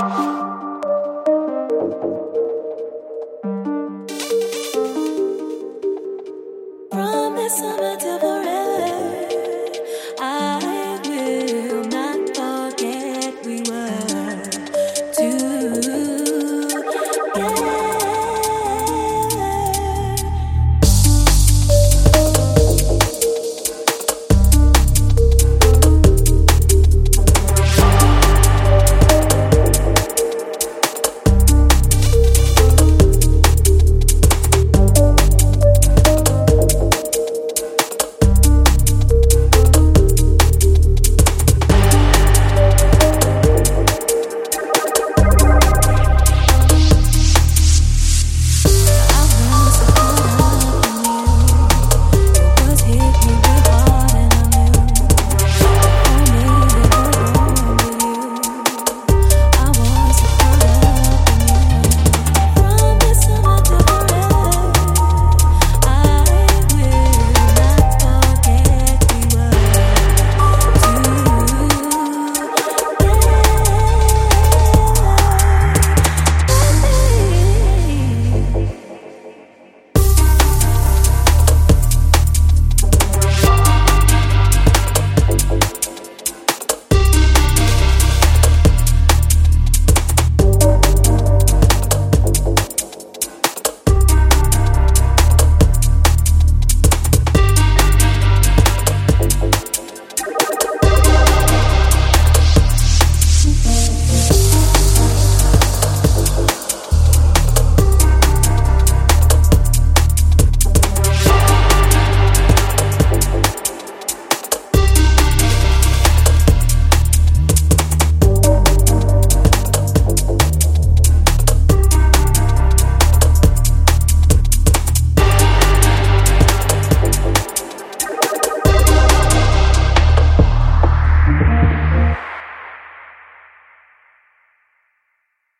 Bye.